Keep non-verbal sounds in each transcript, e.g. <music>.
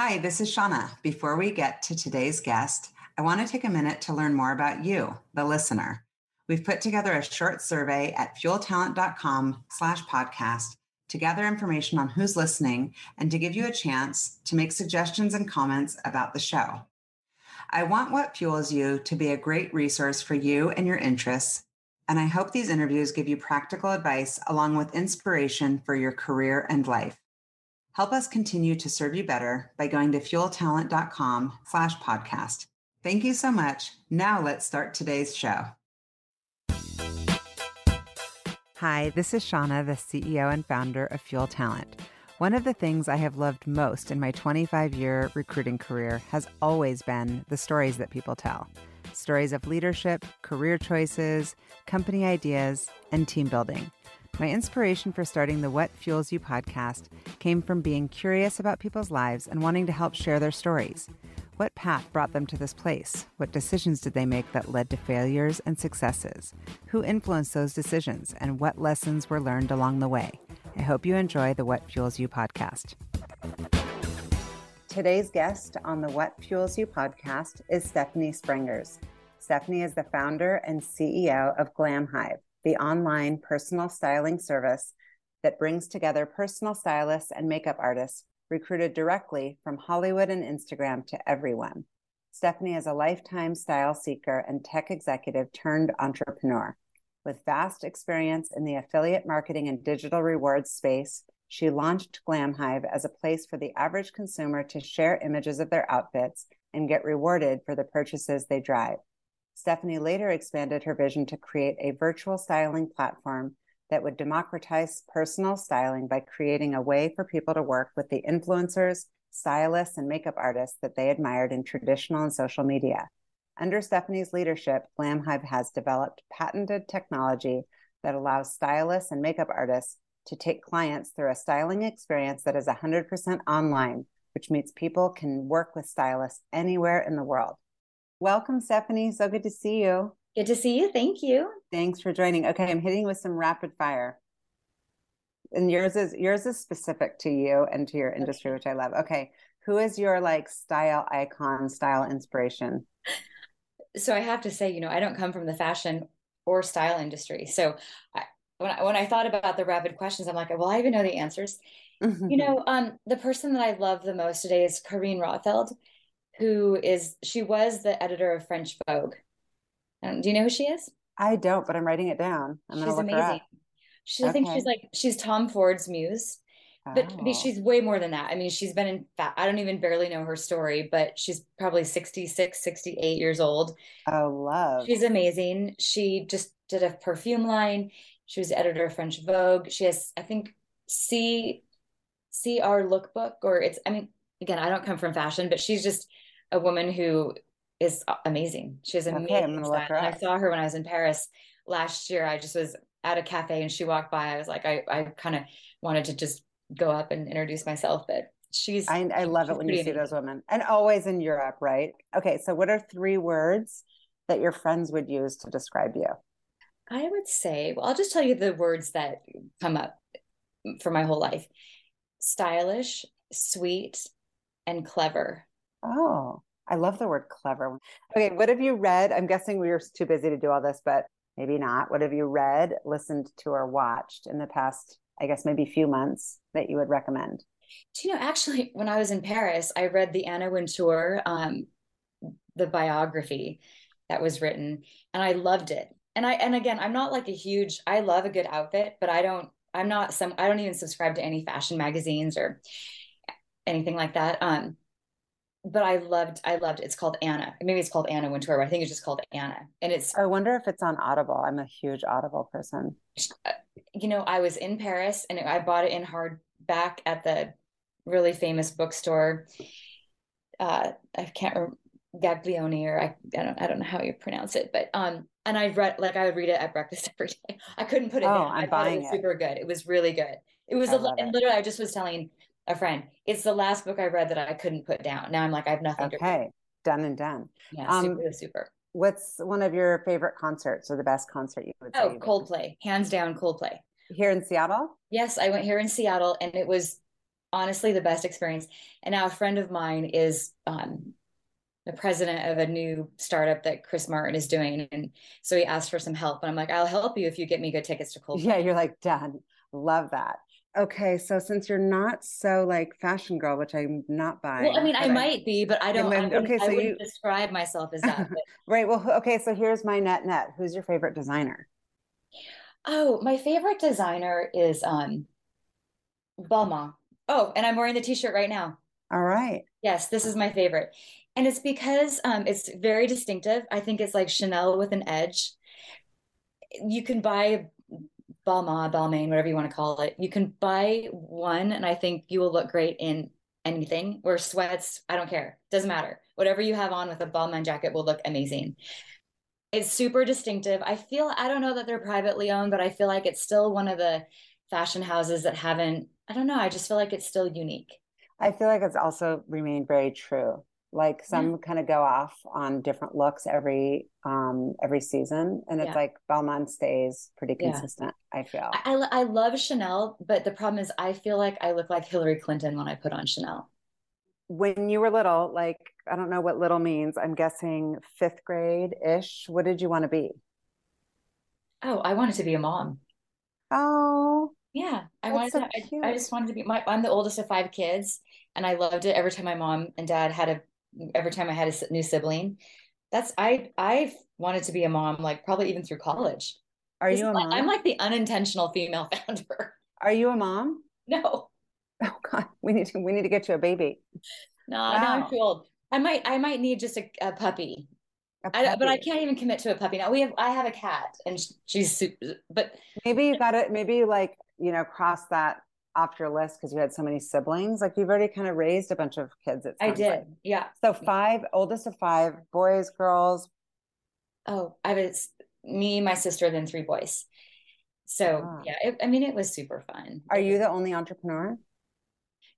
Hi, this is Shauna. Before we get to today's guest, I want to take a minute to learn more about you, the listener. We've put together a short survey at fueltalent.com slash podcast to gather information on who's listening and to give you a chance to make suggestions and comments about the show. I want what fuels you to be a great resource for you and your interests. And I hope these interviews give you practical advice along with inspiration for your career and life. Help us continue to serve you better by going to fueltalent.com slash podcast. Thank you so much. Now let's start today's show. Hi, this is Shauna, the CEO and founder of Fuel Talent. One of the things I have loved most in my 25 year recruiting career has always been the stories that people tell stories of leadership, career choices, company ideas, and team building. My inspiration for starting the What Fuels You podcast came from being curious about people's lives and wanting to help share their stories. What path brought them to this place? What decisions did they make that led to failures and successes? Who influenced those decisions and what lessons were learned along the way? I hope you enjoy the What Fuels You podcast. Today's guest on the What Fuels You podcast is Stephanie Sprangers. Stephanie is the founder and CEO of Glamhive, the online personal styling service that brings together personal stylists and makeup artists recruited directly from Hollywood and Instagram to everyone. Stephanie is a lifetime style seeker and tech executive turned entrepreneur. With vast experience in the affiliate marketing and digital rewards space, she launched Glamhive as a place for the average consumer to share images of their outfits and get rewarded for the purchases they drive. Stephanie later expanded her vision to create a virtual styling platform that would democratize personal styling by creating a way for people to work with the influencers, stylists, and makeup artists that they admired in traditional and social media. Under Stephanie's leadership, Glamhive has developed patented technology that allows stylists and makeup artists to take clients through a styling experience that is 100% online, which means people can work with stylists anywhere in the world. Welcome, Stephanie. So good to see you. Good to see you. Thank you. Thanks for joining. Okay, I'm hitting with some rapid fire. And yours is yours is specific to you and to your industry, okay. which I love. Okay. Who is your like style icon, style inspiration? So I have to say, you know, I don't come from the fashion or style industry. So I, when I, when I thought about the rapid questions, I'm like, well, I even know the answers. <laughs> you know, um, the person that I love the most today is Carine Roitfeld, who is she was the editor of French Vogue. Um, do you know who she is? I don't, but I'm writing it down. I'm she's amazing. She, I think she's like she's Tom Ford's muse, but oh. she's way more than that. I mean, she's been in fact, I don't even barely know her story, but she's probably 66, 68 years old. Oh, love. She's amazing. She just did a perfume line. She was editor of French Vogue. She has, I think, see see our lookbook, or it's. I mean, again, I don't come from fashion, but she's just a woman who is amazing. She's amazing okay, I'm gonna look her. I saw her when I was in Paris last year. I just was at a cafe and she walked by. I was like, I, I kind of wanted to just go up and introduce myself, but she's. I, I love it when you see those women, and always in Europe, right? Okay, so what are three words that your friends would use to describe you? I would say, well, I'll just tell you the words that come up for my whole life: stylish, sweet, and clever. Oh, I love the word clever. Okay, what have you read? I'm guessing we were too busy to do all this, but maybe not. What have you read, listened to, or watched in the past, I guess, maybe few months that you would recommend? Do you know, actually, when I was in Paris, I read the Anna Wintour, um, the biography that was written, and I loved it. And I, and again, I'm not like a huge, I love a good outfit, but I don't, I'm not some, I don't even subscribe to any fashion magazines or anything like that. Um, but I loved, I loved. It's called Anna. Maybe it's called Anna Wintour. But I think it's just called Anna, and it's. I wonder if it's on Audible. I'm a huge Audible person. Uh, you know, I was in Paris and I bought it in hardback at the really famous bookstore. Uh, I can't remember Gaglione or I, I don't I don't know how you pronounce it, but um, and I read like I would read it at breakfast <laughs> every day. I couldn't put it oh, down. I'm I buying it, super good. It was really good. It was a, and literally I just was telling a friend. It's the last book I read that I couldn't put down. Now I'm like, I have nothing to do. okay. done and done. Yeah, um, super, super. What's one of your favorite concerts or the best concert you would oh, Coldplay. Hands down Coldplay. Here in Seattle? Yes, I went here in Seattle and it was honestly the best experience. And now a friend of mine is um, the president of a new startup that Chris Martin is doing. And so he asked for some help. And I'm like, I'll help you if you get me good tickets to Coldplay. Yeah, you're like, done. Love that. Okay, so since you're not so like fashion girl, which I'm not buying. Well, I mean, I, I might be, but I don't. Then, I okay, so you describe myself as that. <laughs> right. Well, okay. So here's my net net. Who's your favorite designer? Oh, my favorite designer is um, Balmain. Oh, and I'm wearing the T-shirt right now. All right. Yes, this is my favorite and it's because um, it's very distinctive. I think it's like Chanel with an edge. You can buy Balmain, Balmain, whatever you want to call it. You can buy one, and I think you will look great in anything. Or sweats, I don't care. Doesn't matter. Whatever you have on with a Balmain jacket will look amazing. It's super distinctive. I feel I don't know that they're privately owned, but I feel like it's still one of the fashion houses that haven't. I don't know. I just feel like it's still unique. I feel like it's also remained very true like some yeah. kind of go off on different looks every um every season and it's yeah. like balmain stays pretty consistent i feel. I, I love chanel but the problem is i feel like i look like hillary clinton when i put on chanel. When you were little like i don't know what little means i'm guessing fifth grade ish what did you want to be? Oh i wanted to be a mom. Oh. Yeah i wanted so to I, I just wanted to be my i'm the oldest of five kids and I loved it every time my mom and dad had a every time I had a new sibling. That's I I wanted to be a mom like probably even through college. Are you a mom? I'm like the unintentional female <laughs> founder. Are you a mom? No. <laughs> Oh God, we need to we need to get you a baby. No, wow. no, I'm too old. I might I might need just a, a puppy. A puppy. I, but I can't even commit to a puppy now. We have I have a cat and she's super, but maybe you got it. Maybe like you know cross that off your list because you had so many siblings? Like you've already kind of raised a bunch of kids. It I did. Like. Yeah. So five, oldest of five, boys, girls. Oh, I was me, my sister, then three boys. So ah. yeah, it, I mean, it was super fun. Are you the only entrepreneur?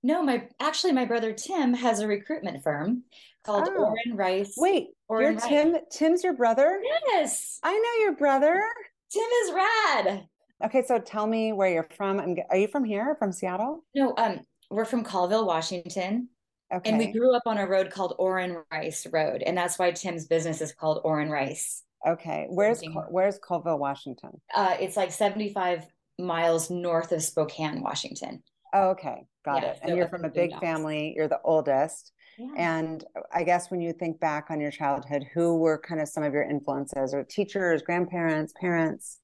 No, my actually my brother Tim has a recruitment firm called oh. Oren Rice. Wait, Oren you're Tim. Tim's your brother? Yes, I know your brother. Tim is rad. Okay, so tell me where you're from. I'm, are you from here, from Seattle? No, um, we're from Colville, Washington. Okay. And we grew up on a road called Oren Rice Road, and that's why Tim's business is called Oren Rice. Okay, where's where's Colville, Washington? Uh, it's like 75 miles north of Spokane, Washington. Oh, okay, got yeah, it. And you're from a big family. You're the oldest. Yeah. And I guess when you think back on your childhood, who were kind of some of your influences, or teachers, grandparents, parents?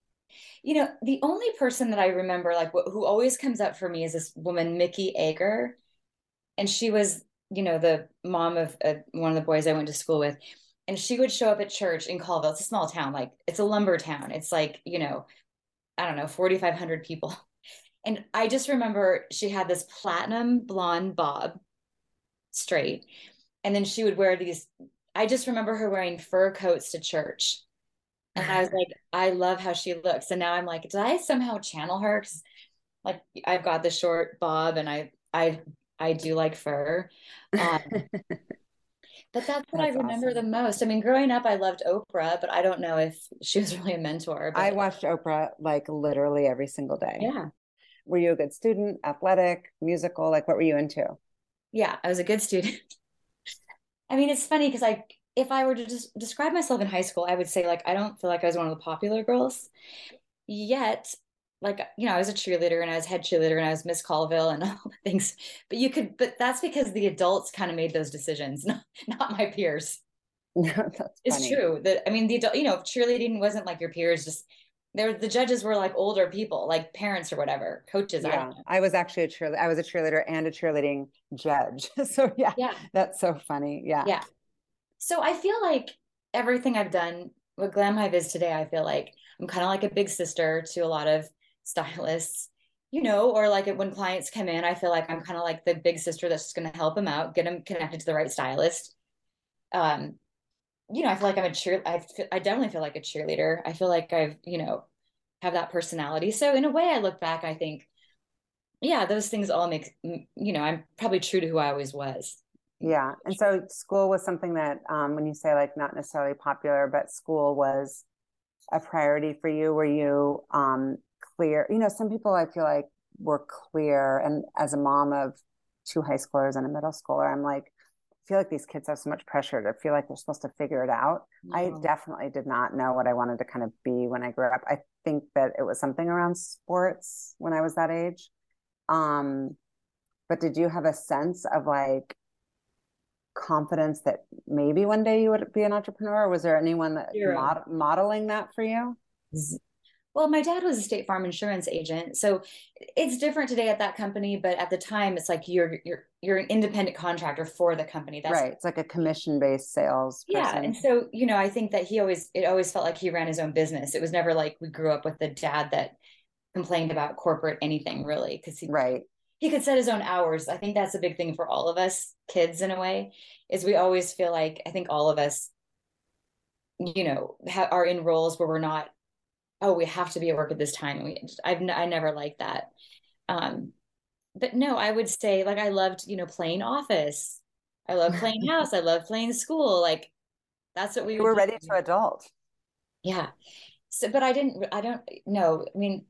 You know, the only person that I remember, like who always comes up for me, is this woman, Mickey Ager, and she was, you know, the mom of uh, one of the boys I went to school with, and she would show up at church in Colville. It's a small town, like it's a lumber town. It's like you know, I don't know, forty five hundred people, and I just remember she had this platinum blonde bob, straight, and then she would wear these. I just remember her wearing fur coats to church and I was like, I love how she looks. And now I'm like, did I somehow channel her? Like I've got the short bob and I I I do like fur. Um, <laughs> but that's what that's I remember awesome. the most. I mean, growing up, I loved Oprah, but I don't know if she was really a mentor. But... I watched Oprah like literally every single day. Yeah. Were you a good student, athletic, musical? Like, what were you into? Yeah, I was a good student. <laughs> I mean, it's funny because I if I were to just describe myself in high school, I would say like I don't feel like I was one of the popular girls. Yet, like you know, I was a cheerleader and I was head cheerleader and I was Miss Colville and <laughs> all the things. But you could, but that's because the adults kind of made those decisions, <laughs> not not my peers. <laughs> No, it's true that I mean the adult, you know, cheerleading wasn't like your peers. Just there, the judges were like older people, like parents or whatever, coaches. Yeah, I, I was actually a cheerleader. I was a cheerleader and a cheerleading judge. so yeah, yeah, that's so funny. Yeah, yeah. So I feel like everything I've done, what Glam Hive is today, I feel like I'm kind of like a big sister to a lot of stylists, you know, or like when clients come in, I feel like I'm kind of like the big sister that's just going to help them out, get them connected to the right stylist. Um, you know, I feel like I'm a cheer. I I definitely feel like a cheerleader. I feel like I've you know have that personality. So in a way, I look back, I think, yeah, those things all make you know I'm probably true to who I always was. Yeah. And so school was something that, um, when you say like not necessarily popular, but school was a priority for you. Were you um, clear? You know, some people I feel like were clear, and as a mom of two high schoolers and a middle schooler. I'm like, I feel like these kids have so much pressure to feel like they're supposed to figure it out. I definitely did not know what I wanted to kind of be when I grew up. I think that it was something around sports when I was that age. Um, but did you have a sense of like confidence that maybe one day you would be an entrepreneur? Was there anyone that mod- modeling that for you? Well, my dad was a state farm insurance agent, so it's different today at that company. But at the time, it's like you're you're you're an independent contractor for the company. That's right. It's like a commission based sales. Person. Yeah, and so you know, I think that he always it always felt like he ran his own business. It was never like we grew up with the dad that complained about corporate anything really because he right he could set his own hours. I think that's a big thing for all of us kids in a way is we always feel like I think all of us you know ha- are in roles where we're not oh we have to be at work at this time. We I've I never liked that. Um but no I would say like I loved you know playing office. I love <laughs> playing house. I love playing school. Like that's what we were ready to adult. Yeah. So but I didn't I don't know I mean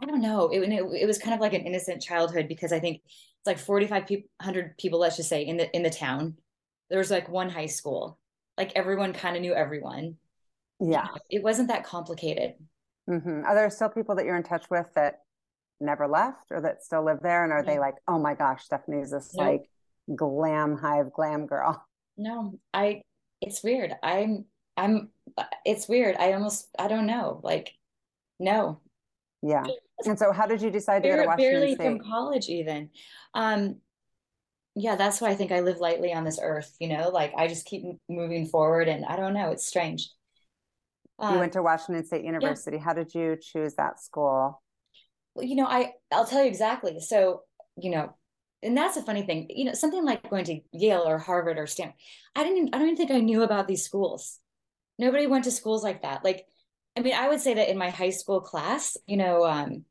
I don't know. It, it, it was kind of like an innocent childhood because I think it's like 4,500 people, let's just say in the, in the town, there was like one high school, like everyone kind of knew everyone. Yeah. It wasn't that complicated. Mm-hmm. Are there still people that you're in touch with that never left or that still live there? And are yeah. they like, oh my gosh, Stephanie's this like glam hive glam girl? No, I, it's weird. I'm, I'm, it's weird. I almost, I don't know. Like, no, yeah. And so how did you decide to go to Washington barely State? Barely from college even. Um yeah, that's why I think I live lightly on this earth, you know, like I just keep moving forward and I don't know, it's strange. Um, you went to Washington State University. Yeah. How did you choose that school? Well, you know, I I'll tell you exactly. So, you know, and that's a funny thing. You know, something like going to Yale or Harvard or Stanford. I didn't I don't even think I knew about these schools. Nobody went to schools like that. Like I mean, I would say that in my high school class, you know, um,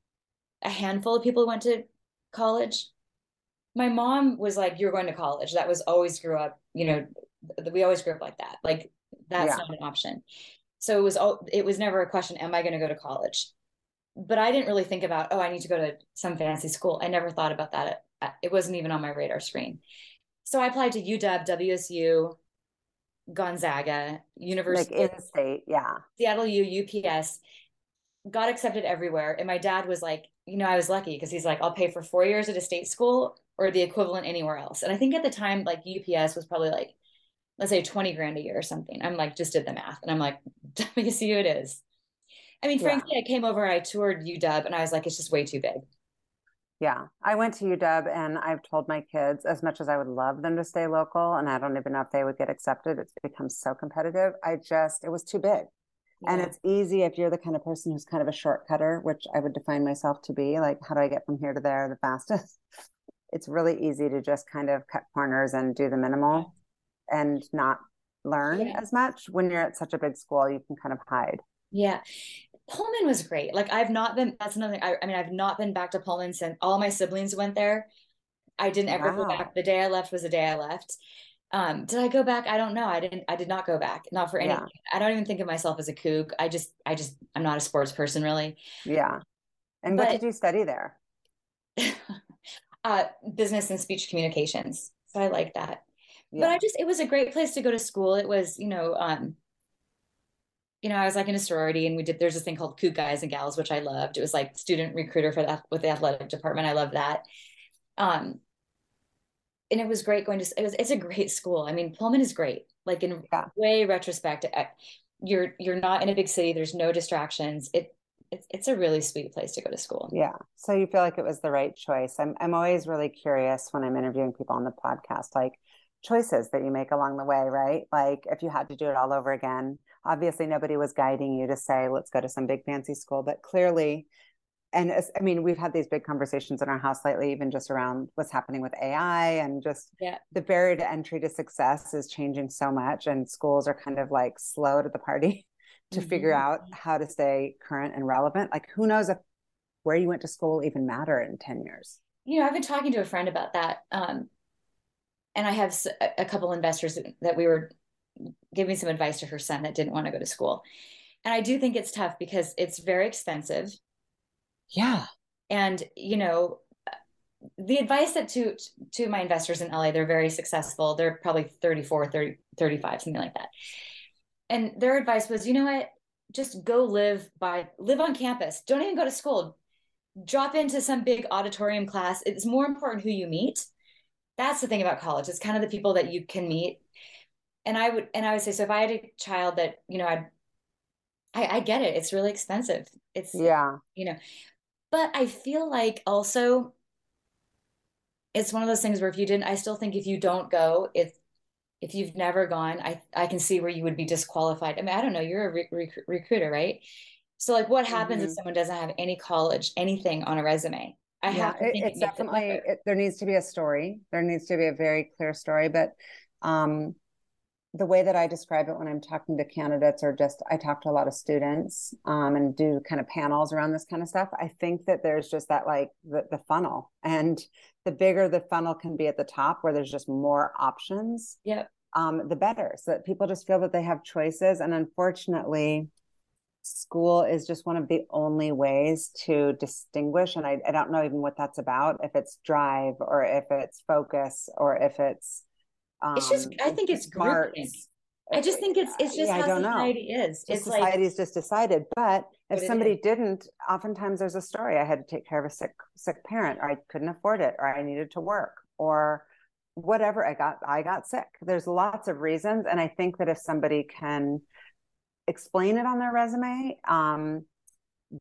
a handful of people went to college. My mom was like, "You're going to college." That was always grew up. You know, we always grew up like that. Like that's yeah. not an option. So it was all. It was never a question. Am I going to go to college? But I didn't really think about. Oh, I need to go to some fancy school. I never thought about that. It wasn't even on my radar screen. So I applied to UW, WSU, Gonzaga, University like in state, yeah. Seattle U, UPS, got accepted everywhere. And my dad was like, you know, I was lucky because he's like, I'll pay for four years at a state school or the equivalent anywhere else. And I think at the time, like UPS was probably like, let's say 20 grand a year or something. I'm like, just did the math. And I'm like, <laughs> WSU it is. I mean, frankly, yeah. I came over, I toured UW and I was like, it's just way too big. Yeah, I went to UW and I've told my kids as much as I would love them to stay local, and I don't even know if they would get accepted. It's become so competitive. I just, it was too big. Yeah. And it's easy if you're the kind of person who's kind of a shortcutter, which I would define myself to be like, how do I get from here to there the fastest? <laughs> It's really easy to just kind of cut corners and do the minimal and not learn yeah. as much. When you're at such a big school, you can kind of hide. Yeah. Pullman was great. Like I've not been. That's another. I, I mean, I've not been back to Pullman since all my siblings went there. I didn't ever wow. go back. The day I left was the day I left. Um, did I go back? I don't know. I didn't. I did not go back. Not for anything. Yeah. I don't even think of myself as a Coug. I just. I just. I'm not a sports person, really. Yeah. And but, what did you study there? <laughs> uh, business and speech communications. So I like that. Yeah. But I just. It was a great place to go to school. It was, you know, um, you know, I was like in a sorority and we did, there's this thing called Coug Guys and Gals, which I loved. It was like student recruiter for that with the athletic department. I love that. Um, and it was great going to, it was, it's a great school. I mean, Pullman is great. Like in yeah. way retrospect, you're, you're not in a big city. There's no distractions. It, it's, it's a really sweet place to go to school. Yeah. So you feel like it was the right choice. I'm, I'm always really curious when I'm interviewing people on the podcast, like choices that you make along the way, right? Like if you had to do it all over again, obviously nobody was guiding you to say let's go to some big fancy school but clearly and i mean we've had these big conversations in our house lately even just around what's happening with ai and just yeah. the barrier to entry to success is changing so much and schools are kind of like slow to the party <laughs> to mm-hmm. figure out how to stay current and relevant like who knows if where you went to school even matter in 10 years you know i've been talking to a friend about that um, and i have a couple investors that we were giving some advice to her son that didn't want to go to school. And I do think it's tough because it's very expensive. Yeah. And, you know, the advice that to to my investors in LA, they're very successful. They're probably 34, 30, 35, something like that. And their advice was, you know what? Just go live by live on campus. Don't even go to school. Drop into some big auditorium class. It's more important who you meet. That's the thing about college. It's kind of the people that you can meet. And I would and I would say so if I had a child that, you know, I'd I, I get it. It's really expensive. It's yeah, you know, but I feel like also it's one of those things where if you didn't, I still think if you don't go, if if you've never gone, I I can see where you would be disqualified. I mean, I don't know. You're a re- rec- recruiter, right? So like, what happens mm-hmm. if someone doesn't have any college, anything on a resume? I yeah, have to think it's it definitely it, there needs to be a story. There needs to be a very clear story, but um the way that I describe it when I'm talking to candidates or just I talk to a lot of students um, and do kind of panels around this kind of stuff. I think that there's just that like the, the funnel and the bigger the funnel can be at the top where there's just more options. Yeah. Um, the better so that people just feel that they have choices. And unfortunately, school is just one of the only ways to distinguish. And I, I don't know even what that's about, if it's drive or if it's focus or if it's um, it's just I think it's smart. I just think it's it's just yeah, how society know. is. Just it's society's like, just decided. But if somebody didn't, oftentimes there's a story. I had to take care of a sick sick parent, or I couldn't afford it, or I needed to work, or whatever. I got I got sick. There's lots of reasons, and I think that if somebody can explain it on their resume, um,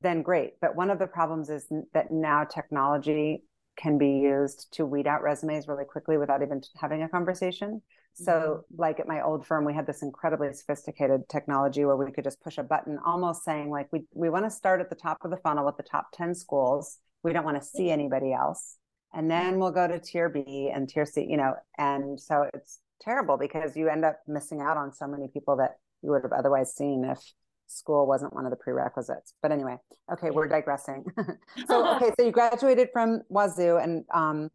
then great. But one of the problems is that now technology can be used to weed out resumes really quickly without even having a conversation. So, mm-hmm. like at my old firm, we had this incredibly sophisticated technology where we could just push a button, almost saying, like, we, we want to start at the top of the funnel with the top 10 schools. We don't want to see anybody else. And then we'll go to tier B and tier C, you know. And so it's terrible because you end up missing out on so many people that you would have otherwise seen if school wasn't one of the prerequisites. But anyway, okay, we're digressing. <laughs> so <laughs> okay, so you graduated from Wazoo and um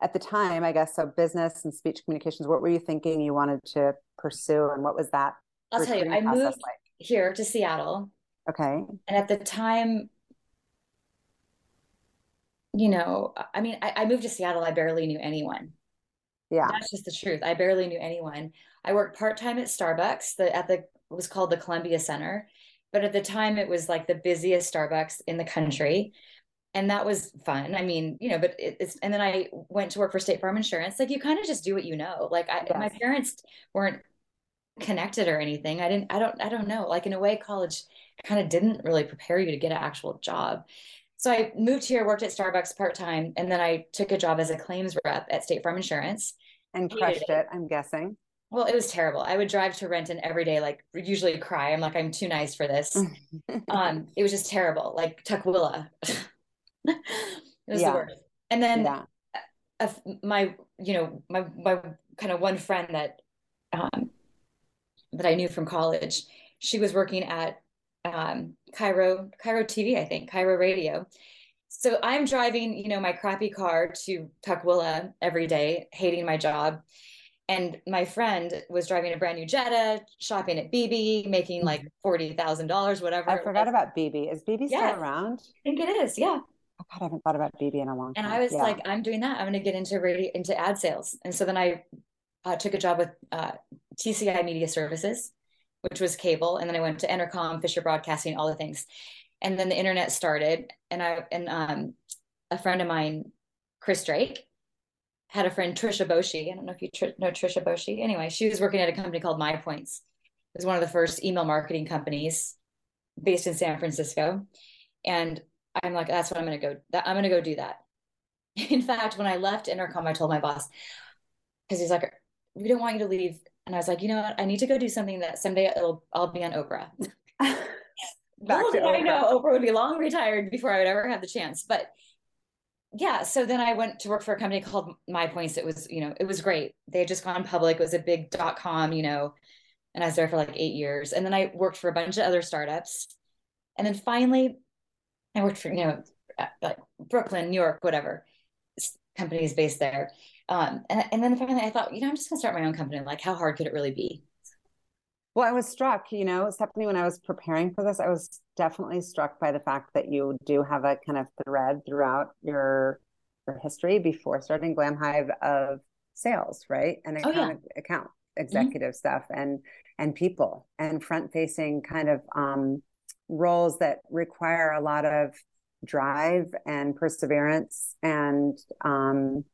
at the time, I guess, so business and speech communications, what were you thinking you wanted to pursue and what was that? I'll tell you, I moved like? here to Seattle. Okay. And at the time, you know, I mean, I, I moved to Seattle, I barely knew anyone. Yeah. That's just the truth. I barely knew anyone. I worked part-time at Starbucks, the at the was called the Columbia Center. But at the time, it was like the busiest Starbucks in the country. And that was fun. I mean, you know, but it, it's, and then I went to work for State Farm Insurance. Like you kind of just do what you know. Like I, yes. my parents weren't connected or anything. I didn't, I don't, I don't know. Like in a way, college kind of didn't really prepare you to get an actual job. So I moved here, worked at Starbucks part time, and then I took a job as a claims rep at State Farm Insurance. And crushed it, it, I'm guessing. Well, it was terrible. I would drive to Renton every day, like usually cry. I'm like, I'm too nice for this. <laughs> um, it was just terrible, like Tukwila. <laughs> it was yeah. the worst. And then yeah. my, you know, my my kind of one friend that um, that I knew from college, she was working at um, Cairo KIRO TV, I think KIRO Radio. So I'm driving, you know, my crappy car to Tukwila every day, hating my job and my friend was driving a brand new Jetta, shopping at bebe, making like mm-hmm. forty thousand dollars, whatever. I forgot about bebe. Is bebe yeah. still around? I think it is. Yeah. Oh, God, I haven't thought about bebe in a long time. And I was yeah. like, I'm doing that. I'm going to get into radio, into ad sales. And so then I uh, took a job with uh, TCI Media Services, which was cable, and then I went to Entercom, Fisher Broadcasting, all the things. And then the internet started, and I and um, a friend of mine, Chris Drake, had a friend Trisha Boshi. I don't know if you tr- know Trisha Boshi. Anyway, she was working at a company called My Points. It was one of the first email marketing companies based in San Francisco. And I'm like, that's what I'm going to go. I'm going to go do that. <laughs> In fact, when I left Entercom, I told my boss because he's like, we don't want you to leave. And I was like, you know what? I need to go do something that someday it'll I'll be on Oprah. <laughs> Back Oprah. I know Oprah would be long retired before I would ever have the chance. But yeah so then i went to work for a company called my points. It was you know it was great. They had just gone public. It was a big dot com you know and i was there for like eight years. And then i worked for a bunch of other startups. And then finally i worked for you know like brooklyn new york whatever companies based there. Um, and, and then finally i thought you know i'm just gonna start my own company. Like how hard could it really be well, I was struck, you know, Stephanie, when I was preparing for this, I was definitely struck by the fact that you do have a kind of thread throughout your or history before starting Glam Hive of sales, right? And account, oh, yeah. account mm-hmm. executive mm-hmm. stuff and and people and front facing kind of um, roles that require a lot of drive and perseverance and um,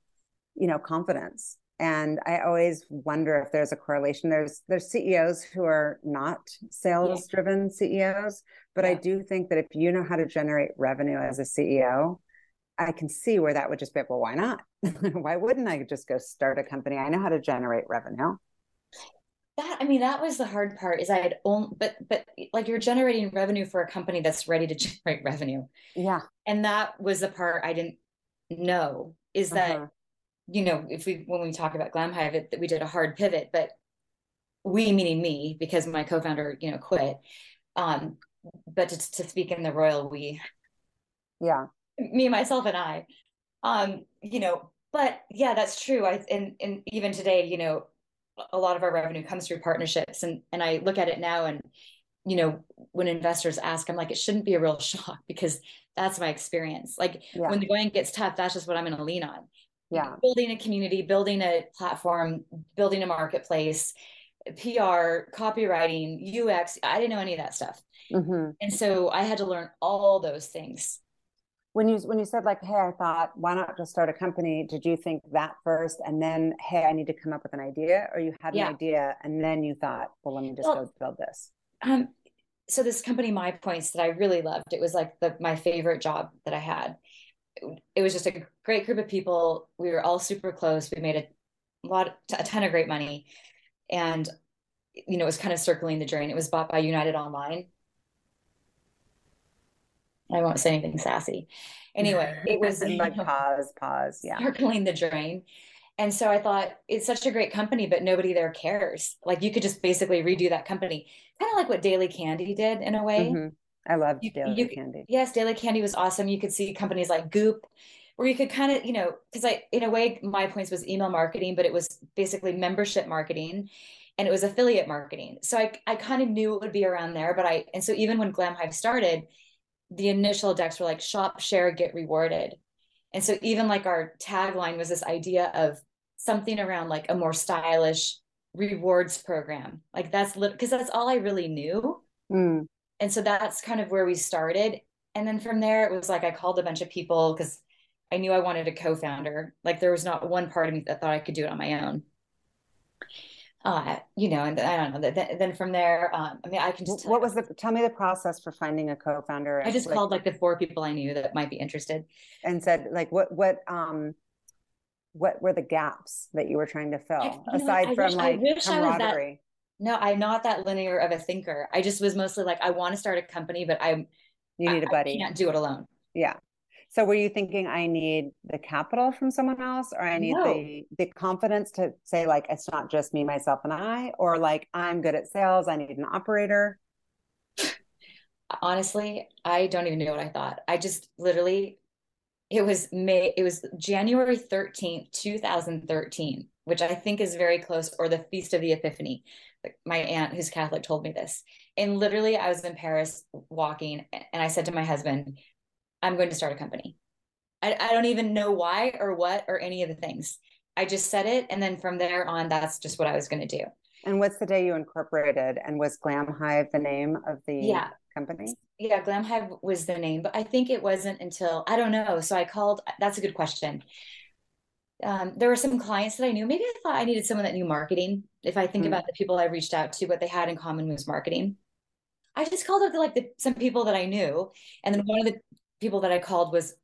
you know confidence and i always wonder if there's a correlation. There's there's ceos who are not sales driven ceos but yeah. i do think that if you know how to generate revenue as a ceo i can see where that would just be well why not? <laughs> Why wouldn't i just go start a company? I know how to generate revenue. That i mean that was the hard part is i had only but but like you're generating revenue for a company that's ready to <laughs> generate revenue. Yeah. And that was the part i didn't know is that uh-huh. You know if we when we talk about glam hive it, that we did a hard pivot but we meaning me because my co-founder you know quit um but to, to speak in the royal we yeah. me myself and i um you know but yeah that's true. I and and even today you know a lot of our revenue comes through partnerships and and I look at it now and you know when investors ask I'm like it shouldn't be a real <laughs> shock because that's my experience. Like yeah. when the going gets tough that's just what I'm going to lean on yeah. Building a community building a platform building a marketplace PR copywriting UX I didn't know any of that stuff. Mm-hmm. and so I had to learn all those things. When you when you said like hey i thought why not just start a company? Did you think that first? And then hey i need to come up with an idea or you had yeah. an idea and then you thought well let me just well, go build this. um so this company my points that i really loved it was like the my favorite job that i had it was just a great group of people we were all super close we made a lot a ton of great money and you know it was kind of circling the drain it was bought by united online I won't say anything sassy. Anyway, <laughs> it was like pause, pause, yeah, circling the drain. And so I thought it's such a great company, but nobody there cares. Like you could just basically redo that company, kind of like what Daily Candy did in a way. Mm-hmm. I loved you, Daily you, Candy. Yes, Daily Candy was awesome. You could see companies like Goop, where you could kind of, you know, because I, in a way, my points was email marketing, but it was basically membership marketing and it was affiliate marketing. So I, I kind of knew it would be around there, but I, and so even when Glam Hive started, the initial decks were like shop, share, get rewarded. And so even like our tagline was this idea of something around like a more stylish rewards program. Like that's because that's all I really knew. Mm. And so that's kind of where we started. And then from there, it was like I called a bunch of people because I knew I wanted a co-founder. Like there was not one part of me that thought I could do it on my own uh, you know, and I don't know. Then, then from there, um, I mean, I can just. What was the? Tell me the process for finding a co-founder. I just like, called like the four people I knew that might be interested, and said like, what, what, um, what were the gaps that you were trying to fill I, aside know, from wish, like camaraderie? No, I'm not that linear of a thinker. I just was mostly like, I want to start a company, but I'm. You need I, a buddy. I can't do it alone. Yeah. So were you thinking I need the capital from someone else or I need no. the the confidence to say like it's not just me myself and I or like I'm good at sales I need an operator? Honestly, I don't even know what I thought. I just literally it was May it was January 13th, 2013, which I think is very close or the feast of the epiphany. My aunt who's Catholic told me this. And literally I was in Paris walking and I said to my husband, I'm going to start a company. I, I don't even know why or what or any of the things. I just said it. And then from there on, that's just what I was going to do. And what's the day you incorporated? And was Glam Hive the name of the yeah. company? Yeah, Glam Hive was the name, but I think it wasn't until I don't know. So I called. That's a good question. Um, there were some clients that I knew. Maybe I thought I needed someone that knew marketing. If I think mm about the people I reached out to, what they had in common was marketing. I just called up the, like the, some people that I knew, and then one of the people that I called was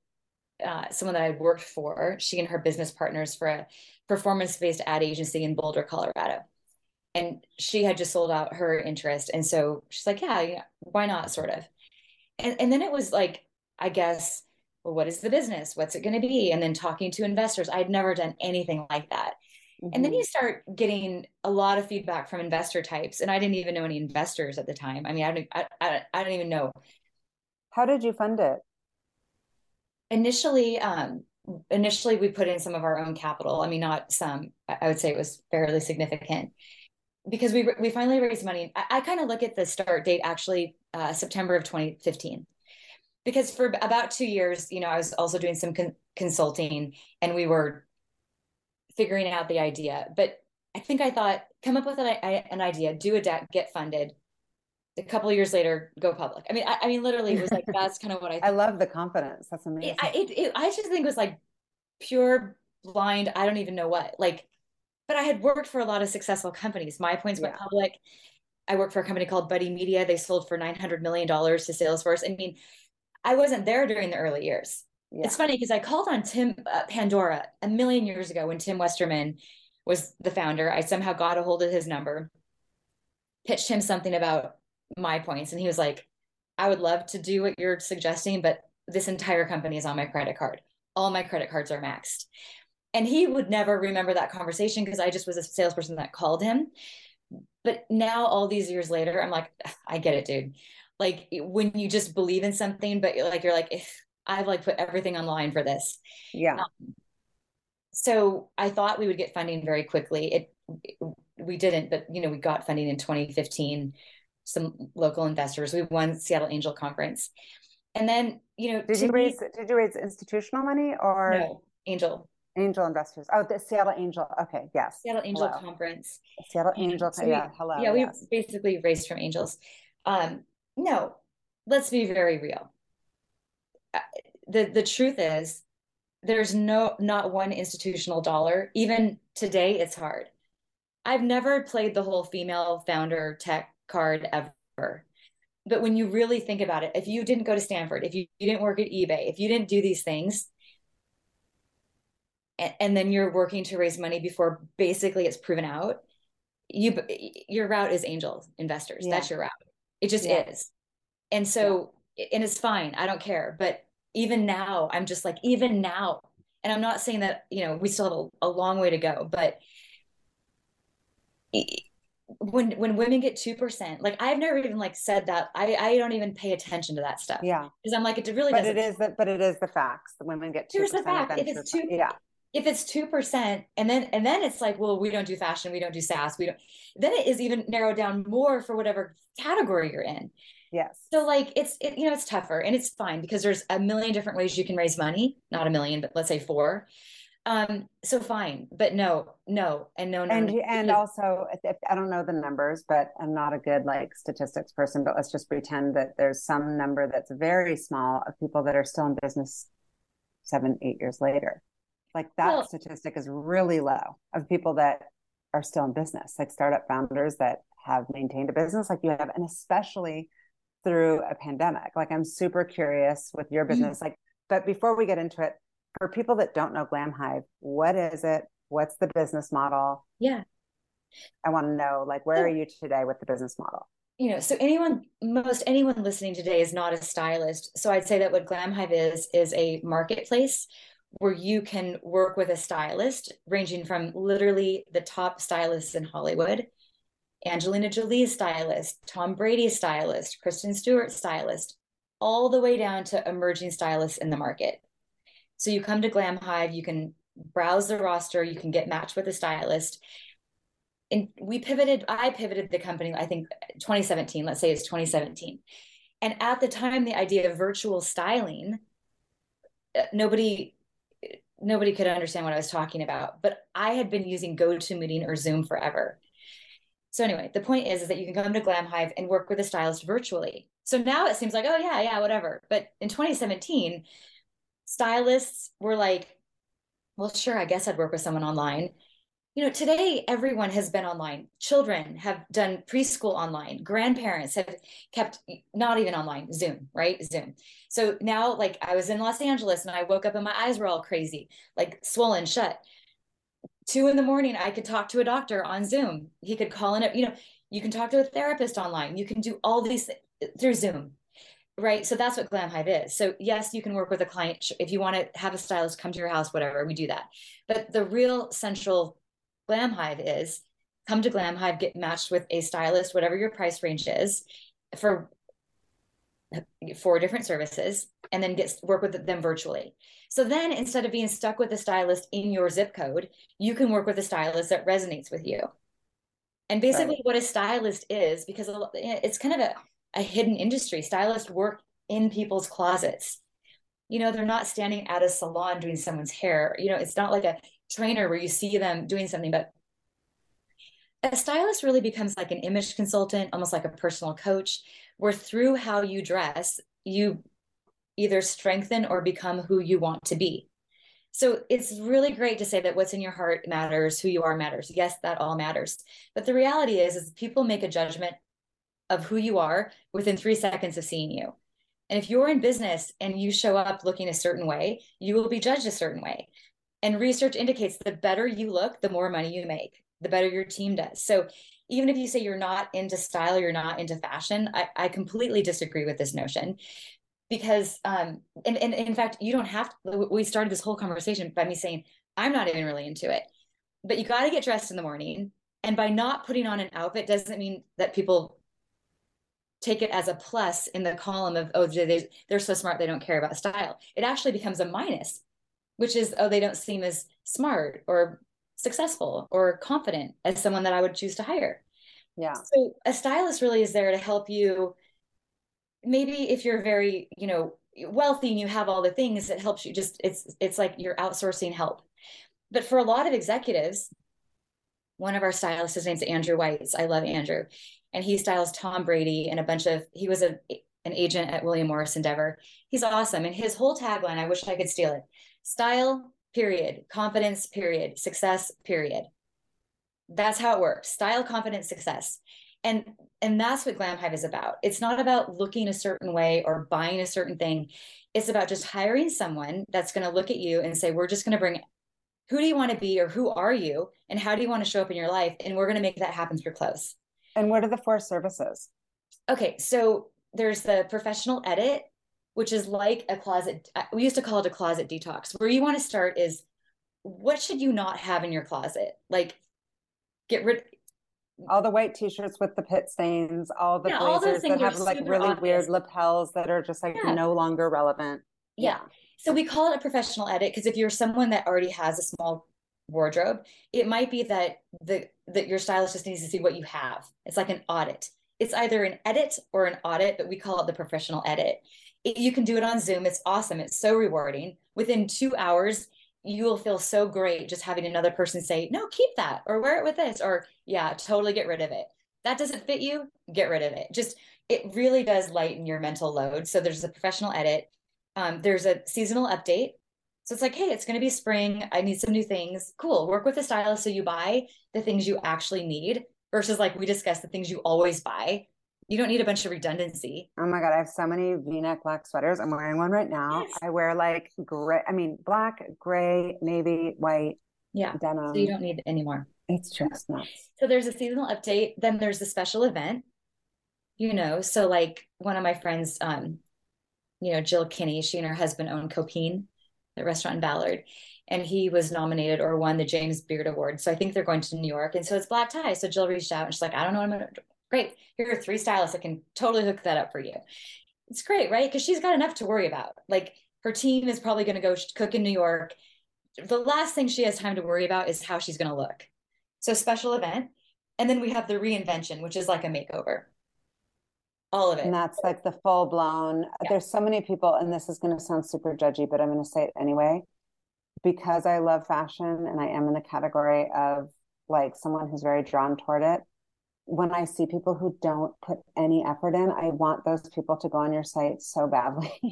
uh, someone that I worked for. She and her business partners for a performance-based ad agency in Boulder, Colorado, and she had just sold out her interest, and so she's like, "Yeah, yeah why not?" Sort of, and and then it was like, I guess, well, what is the business? What's it going to be? And then talking to investors. I'd never done anything like that. Mm-hmm. And then you mm-hmm. start getting a lot of feedback from investor types, and I didn't even know any investors at the time. I mean, I don't, I, I, I don't even know. How did you fund it? initially um, initially we put in some of our own capital i mean not some i would say it was fairly significant because we we finally raised money i, I kind of look at the start date actually uh, september of 2015 because for about two years, you know, I was also doing some con- consulting and we were figuring out the idea. But I think I thought, come up with an, an idea, do a deck, get funded. A couple years later, go public. I mean, I, I mean, literally, it was like that's kind of what I. <laughs> I love the confidence. That's amazing. I, it, it, I just think it was like pure blind. I don't even know what. Like, but I had worked for a lot of successful companies. My points went yeah. public. I worked for a company called Buddy Media. They sold for nine hundred million dollars to Salesforce. I mean, I wasn't there during the early years. Yeah. It's funny because I called on Tim uh, Pandora a million years ago when Tim Westergren was the founder. I somehow got a hold of his number, pitched him something about my points, and he was like, I would love to do what you're suggesting, but this entire company is on my credit card. All my credit cards are maxed. And he would never remember that conversation because I just was a salesperson that called him. But now, all these years later, I'm like, I get it, dude like when you just believe in something but like you're like i've like put everything online for this. Yeah. Um, so i thought we would get funding very quickly. It, it, we didn't but you know we got funding in 2015 some local investors. We won seattle angel conference. And then you know did you raise did you raise institutional money or no angel. Angel investors. Oh the seattle angel. Okay yes. Seattle angel hello. conference. Seattle angel so yeah we, hello yeah yes. we basically raised from angels. Um no, let's be very real. Uh, the the truth is there's no not one institutional dollar. Even today it's hard. I've never played the whole female founder tech card ever. But when you really think about it, if you didn't go to Stanford, if you, you didn't work at eBay, if you didn't do these things, and, and then you're working to raise money before basically it's proven out, you your route is angel investors. Yeah. That's your route. It just yeah. is. And so, yeah. and it's fine. I don't care. But even now, I'm just like, even now, and I'm not saying that, you know, we still have a, a long way to go, but when when women get 2% like i've never even like said that i i don't even pay attention to that stuff yeah because i'm like it really but it is the, but it is the facts the women get 2% here's the fact if it's two yeah if it's two percent and then and then it's like well we don't do fashion we don't do SaaS we don't then it is even narrowed down more for whatever category you're in Yes. So like it's it, you know it's tougher and it's fine because there's a million different ways you can raise money. Not a million, but let's say four. Um, so fine, but no, no, and no, no. And no, and also, if, I don't know the numbers, but I'm not a good like statistics person. But let's just pretend that there's some number that's very small of people that are still in business seven, eight years later. Like that well, statistic is really low of people that are still in business, like startup founders that have maintained a business, like you have, and especially through a pandemic. Like I'm super curious with your mm-hmm. business. Mm-hmm. Like, but before we get into it, for people that don't know Glam Hive, what is it? What's the business model? Yeah. I want to know like where are you today with the business model? You know, so anyone, most anyone listening today is not a stylist. So I'd say that what Glam Hive is, is a marketplace where you can work with a stylist ranging from literally the top stylists in Hollywood Angelina Jolie's stylist, Tom Brady's stylist, Kristen Stewart's stylist, all the way down to emerging stylists in the market. So you come to Glam Hive, you can browse the roster, you can get matched with a stylist. And we pivoted, I pivoted the company, I think 2017, let's say it's 2017. And at the time, the idea of virtual styling, uh, nobody nobody could understand what I was talking about. But I had been using GoToMeeting or Zoom forever. So anyway, the point is, is that you can come to Glam Hive and work with a stylist virtually. So now it seems like, oh yeah, yeah, whatever. But in 2017, stylists were like, well, sure, I guess I'd work with someone online. You know, today everyone has been online. Children have done preschool online. Grandparents have kept not even online, Zoom, right? Zoom. So now, like, I was in Los Angeles and I woke up and my eyes were all crazy, like swollen shut two in the morning, I could talk to a doctor on Zoom. He could call in, you know, you can talk to a therapist online. You can do all these through Zoom, right? So that's what Glam Hive is. So yes, you can work with a client if you want to have a stylist come to your house, whatever. We do that. But the real central Glam Hive is come to Glam Hive, get matched with a stylist, whatever your price range is, for four different services, and then get work with them virtually. So then instead of being stuck with a stylist in your zip code, you can work with a stylist that resonates with you. And basically, right. what a stylist is, because it's kind of a, a hidden industry, stylists work in people's closets. You know, they're not standing at a salon doing someone's hair. You know, it's not like a trainer where you see them doing something, but a stylist really becomes like an image consultant, almost like a personal coach, where through how you dress, you either strengthen or become who you want to be. So it's really great to say that what's in your heart matters, who you are matters. Yes, that all matters. But the reality is, is people make a judgment of who you are within three seconds of seeing you. And if you're in business and you show up looking a certain way, you will be judged a certain way. And research indicates the better you look, the more money you make, the better your team does. So even if you say you're not into style, you're not into fashion, I, I completely disagree with this notion. Because um and, and in fact you don't have to we started this whole conversation by me saying i'm not even really into it. But you got to get dressed in the morning. And by not putting on an outfit doesn't mean that people take it as a plus in the column of oh they, they're so smart they don't care about style. It actually becomes a minus which is oh they don't seem as smart or successful or confident as someone that i would choose to hire. Yeah. So a stylist really is there to help you. Maybe if you're very you know wealthy and you have all the things it helps you just it's it's like you're outsourcing help. But for a lot of executives one of our stylists his name's andrew Weitz. I love andrew. And he styles tom brady and a bunch of he was a an agent at william morris endeavor. He's awesome. And his whole tagline i wish i could steal it style period. Confidence period. Success period. That's how it works. Style confidence success. And and that's what glam hive is about. It's not about looking a certain way or buying a certain thing. It's about just hiring someone that's going to look at you and say we're just going to bring who do you want to be or who are you? And how do you want to show up in your life? And we're going to make that happen through clothes. And what are the four services? Okay so there's the professional edit which is like a closet uh, we used to call it a closet detox where you want to start is what should you not have in your closet like get rid all the white t-shirts with the pit stains, all the yeah, blazers all that have like really obvious. weird lapels that are just like yeah. no longer relevant. Yeah. yeah. So we call it a professional edit because if you're someone that already has a small wardrobe, it might be that the that your stylist just needs to see what you have. It's like an audit. It's either an edit or an audit, but we call it the professional edit. It, you can do it on Zoom. It's awesome. It's so rewarding. Within two hours, you will feel so great just having another person say, no, keep that or wear it with this, or yeah, totally get rid of it. That doesn't fit you, get rid of it. Just, it really does lighten your mental load. So there's a professional edit. Um, there's a seasonal update. So it's like, hey, it's going to be spring. I need some new things. Cool. Work with a stylist so you buy the things you actually need versus like we discussed the things you always buy you don't need a bunch of redundancy. Oh my God. I have so many v neck black sweaters. I'm wearing one right now. Yes. I wear like gray, I mean, black, gray, navy, white, yeah. denim. So you don't need any more. It's just nuts. So there's a seasonal update. Then there's a special event, you know. So, like one of my friends, um, you know, Jill Kinney, she and her husband own Copine, the restaurant in Ballard and he was nominated or won the James Beard Award. So I think they're going to New York, and so it's black tie. So Jill reached out and she's like, I don't know what I'm gonna Great. Here are three stylists that can totally hook that up for you. It's great, right? Because she's got enough to worry about. Like her team is probably going to go cook in New York. The last thing she has time to worry about is how she's going to look. So, special event. And then we have the reinvention, which is like a makeover. All of it. And that's like the full blown. Yeah. There's so many people, and this is going to sound super judgy, but I'm going to say it anyway. Because I love fashion and I am in the category of like someone who's very drawn toward it when I see people who don't put any effort in, I want those people to go on your site so badly. <laughs>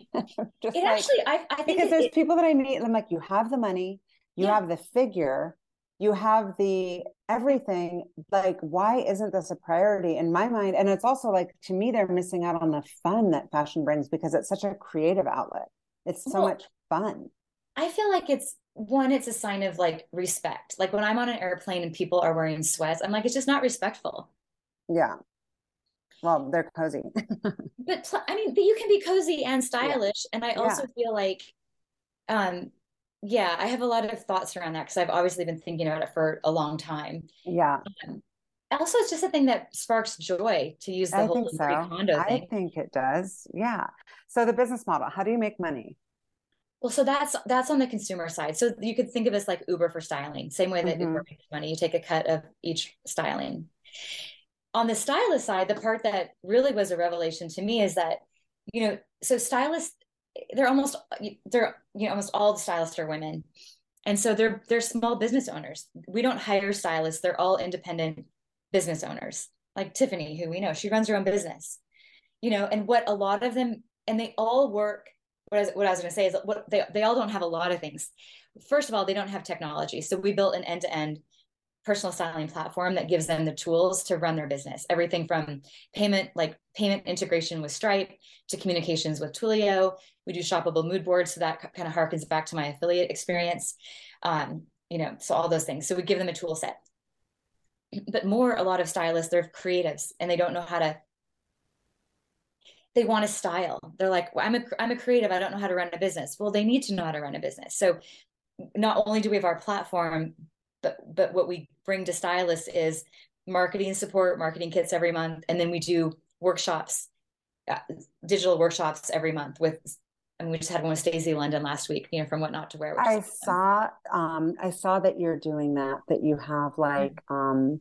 It like, actually, I, I because it, there's it, people that I meet, and I'm like, you have the money, you yeah. have the figure, you have the everything. Like, why isn't this a priority in my mind? And it's also like to me, they're missing out on the fun that fashion brings because it's such a creative outlet. It's so well, much fun. I feel like it's one, it's a sign of like respect. Like when I'm on an airplane and people are wearing sweats, I'm like, it's just not respectful yeah. Well, they're cozy. <laughs> but I mean, but you can be cozy and stylish. Yeah. And I also yeah. feel like, um, yeah, I have a lot of thoughts around that because I've obviously been thinking about it for a long time. Yeah. Um, also, it's just a thing that sparks joy to use the I whole so. Kondo thing. I think it does. Yeah. So the business model, how do you make money? Well, so that's that's on the consumer side. So you could think of this like Uber for styling, same way that mm-hmm. Uber makes money. You take a cut of each styling on the stylist side, the part that really was a revelation to me is that you know, so stylists, they're almost, they're, you know, almost all the stylists are women. And so they're, they're small business owners. We don't hire stylists. They're all independent business owners like Tiffany, who we know, she runs her own business, you know, and what a lot of them, and they all work. What I was, what I was going to say is what they, they all don't have a lot of things. First of all, they don't have technology. So we built an end to end personal styling platform that gives them the tools to run their business. Everything from payment, like payment integration with Stripe, to communications with Twilio. We do shoppable mood boards, so that kind of harkens back to my affiliate experience. Um, you know, so all those things. So we give them a tool set. <clears throat> But more, a lot of stylists, they're creatives and they don't know how to. They want to style. They're like, well, I'm a I'm a creative. I don't know how to run a business. Well, they need to know how to run a business. So not only do we have our platform, but but what we bring to stylists is marketing support, marketing kits every month, and then we do workshops, uh, digital workshops every month with. And we just had one with Stacey London last week, you know, from what not to wear. I saw, um, I saw that you're doing that. That you have like, mm-hmm. um,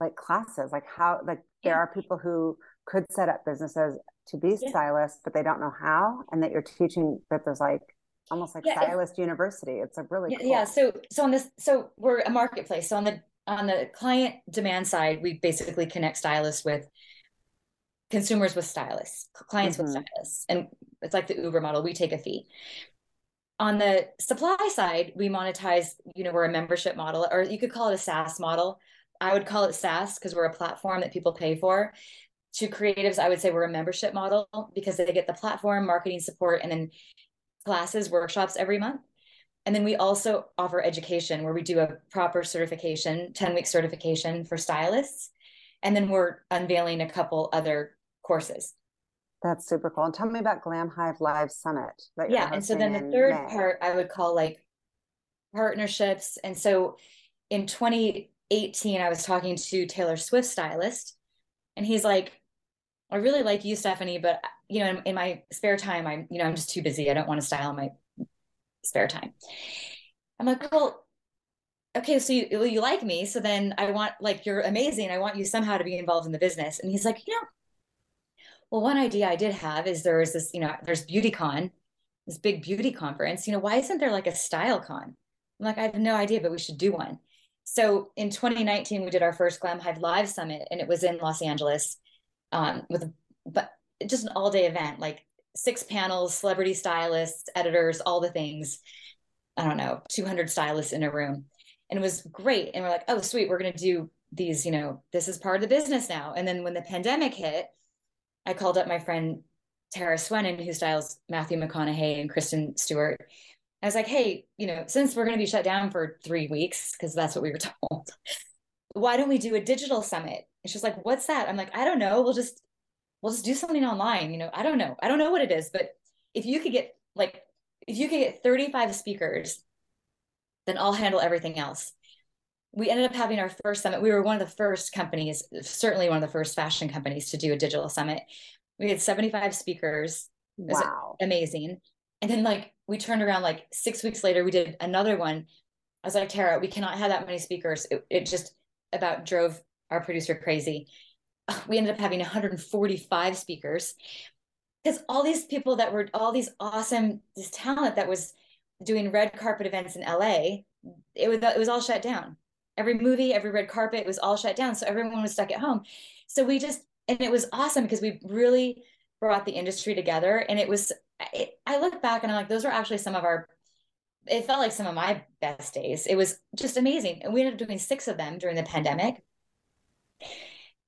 like classes, like how, like there are people who could set up businesses to be yeah. stylists, but they don't know how, and that you're teaching that there's like almost like yeah, stylist university. It's a really yeah, cool. yeah. So so on this so we're a marketplace. So on the on the client demand side we basically connect stylists with consumers with stylists clients mm-hmm. with stylists. And it's like the uber model. We take a fee. On the supply side we monetize you know we're a membership model or you could call it a saas model. I would call it saas because we're a platform that people pay for. To creatives i would say we're a membership model because they get the platform marketing support and then classes, workshops every month. And then we also offer education where we do a proper certification, 10 week certification for stylists. And then we're unveiling a couple other courses. That's super cool. And tell me about Glam Hive Live Summit. yeah. And so then the third May. part I would call like partnerships. And so in 2018, I was talking to Taylor Swift stylist, and he's like, I really like you, Stephanie, but you know, in, in, my spare time, I'm, you know, I'm just too busy. I don't want to style in my spare time. I'm like, well, okay, so you, you like me. So then I want, like, you're amazing. I want you somehow to be involved in the business. And he's like, you know, well, one idea I did have is there is this, you know, there's BeautyCon, this big beauty conference. You know, why isn't there like a style con? I'm like, I have no idea, but we should do one. So in 2019, we did our first Glam Hive Live Summit, and it was in Los Angeles um, with but just an all day event, like six panels, celebrity stylists, editors, all the things. I don't know, 200 stylists in a room. And it was great. And we're like, oh, sweet, we're going to do these, you know, this is part of the business now. And then when the pandemic hit, I called up my friend Tara Swennen, who styles Matthew McConaughey and Kristen Stewart. I was like, hey, you know, since we're going to be shut down for three weeks, because that's what we were <laughs> told, why don't we do a digital summit? And she's like, what's that? I'm like, I don't know. We'll just we'll just do something online. You know, I don't know. I don't know what it is, but if you could get like if you could get 35 speakers, then I'll handle everything else. We ended up having our first summit. We were one of the first companies, certainly one of the first fashion companies to do a digital summit. We had 75 speakers. Wow. Amazing. And then like we turned around like six weeks later, we did another one. I was like, Tara, we cannot have that many speakers. It, it just about drove our producer crazy. We ended up having 145 speakers because all these people that were all these awesome this talent that was doing red carpet events in LA, it was it was all shut down. Every movie, every red carpet was all shut down, so everyone was stuck at home. So we just and it was awesome because we really brought the industry together and it was it, I look back and I'm like those were actually some of our it felt like some of my best days. It was just amazing. And we ended up doing six of them during the pandemic.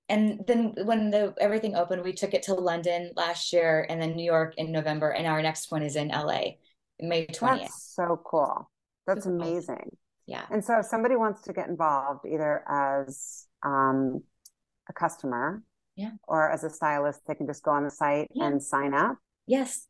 And then when the everything opened, we took it to London last year and then New York in November. And our next one is in LA, May 20th. That's so cool. That's Super amazing. Cool. Yeah. And so if somebody wants to get involved either as um, a customer yeah. or as a stylist, they can just go on the site yeah. and sign up. Yes.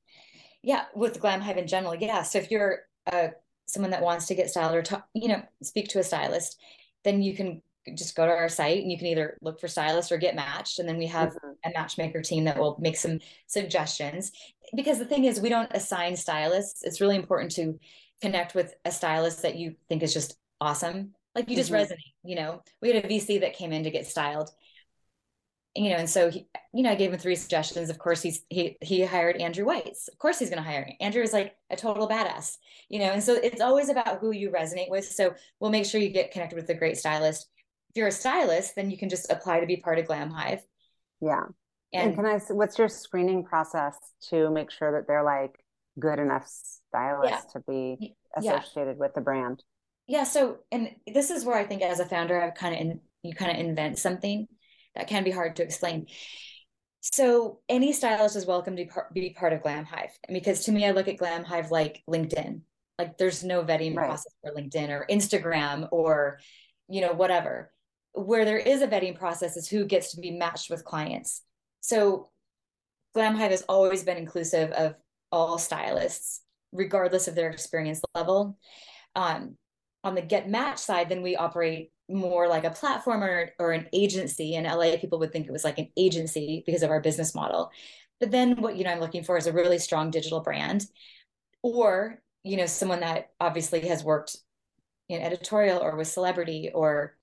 Yeah. With Glam Hive in general. Yeah. So if you're uh, someone that wants to get styled or talk, you know, speak to a stylist, then you can just go to our site and you can either look for stylists or get matched. And then we have mm-hmm. a matchmaker team that will make some suggestions. Because the thing is, we don't assign stylists. It's really important to connect with a stylist that you think is just awesome. Like you just mm-hmm. resonate, you know. We had a VC that came in to get styled. you know, and so he, you know, I gave him three suggestions. Of course, he's he he hired Andrew Weitz. Of course, he's going to hire Andrew. Is like a total badass, you know. And so it's always about who you resonate with. So we'll make sure you get connected with a great stylist. If you're a stylist, then you can just apply to be part of Glam Hive. Yeah. And, and can I? What's your screening process to make sure that they're like good enough stylists yeah. to be associated yeah. with the brand? Yeah. So, and this is where I think as a founder, I've kind of in, you kind of invent something that can be hard to explain. So any stylist is welcome to be part of Glam Hive. because to me, I look at Glam Hive like LinkedIn. Like there's no vetting right. process for LinkedIn or Instagram or, you know, whatever. Where there is a vetting process is who gets to be matched with clients. So Glam Hive has always been inclusive of all stylists, regardless of their experience level. Um, on the get match side, then we operate more like a platform or, or an agency. In LA, people would think it was like an agency because of our business model. But then what you know I'm looking for is a really strong digital brand, or you know someone that obviously has worked in editorial or with celebrity or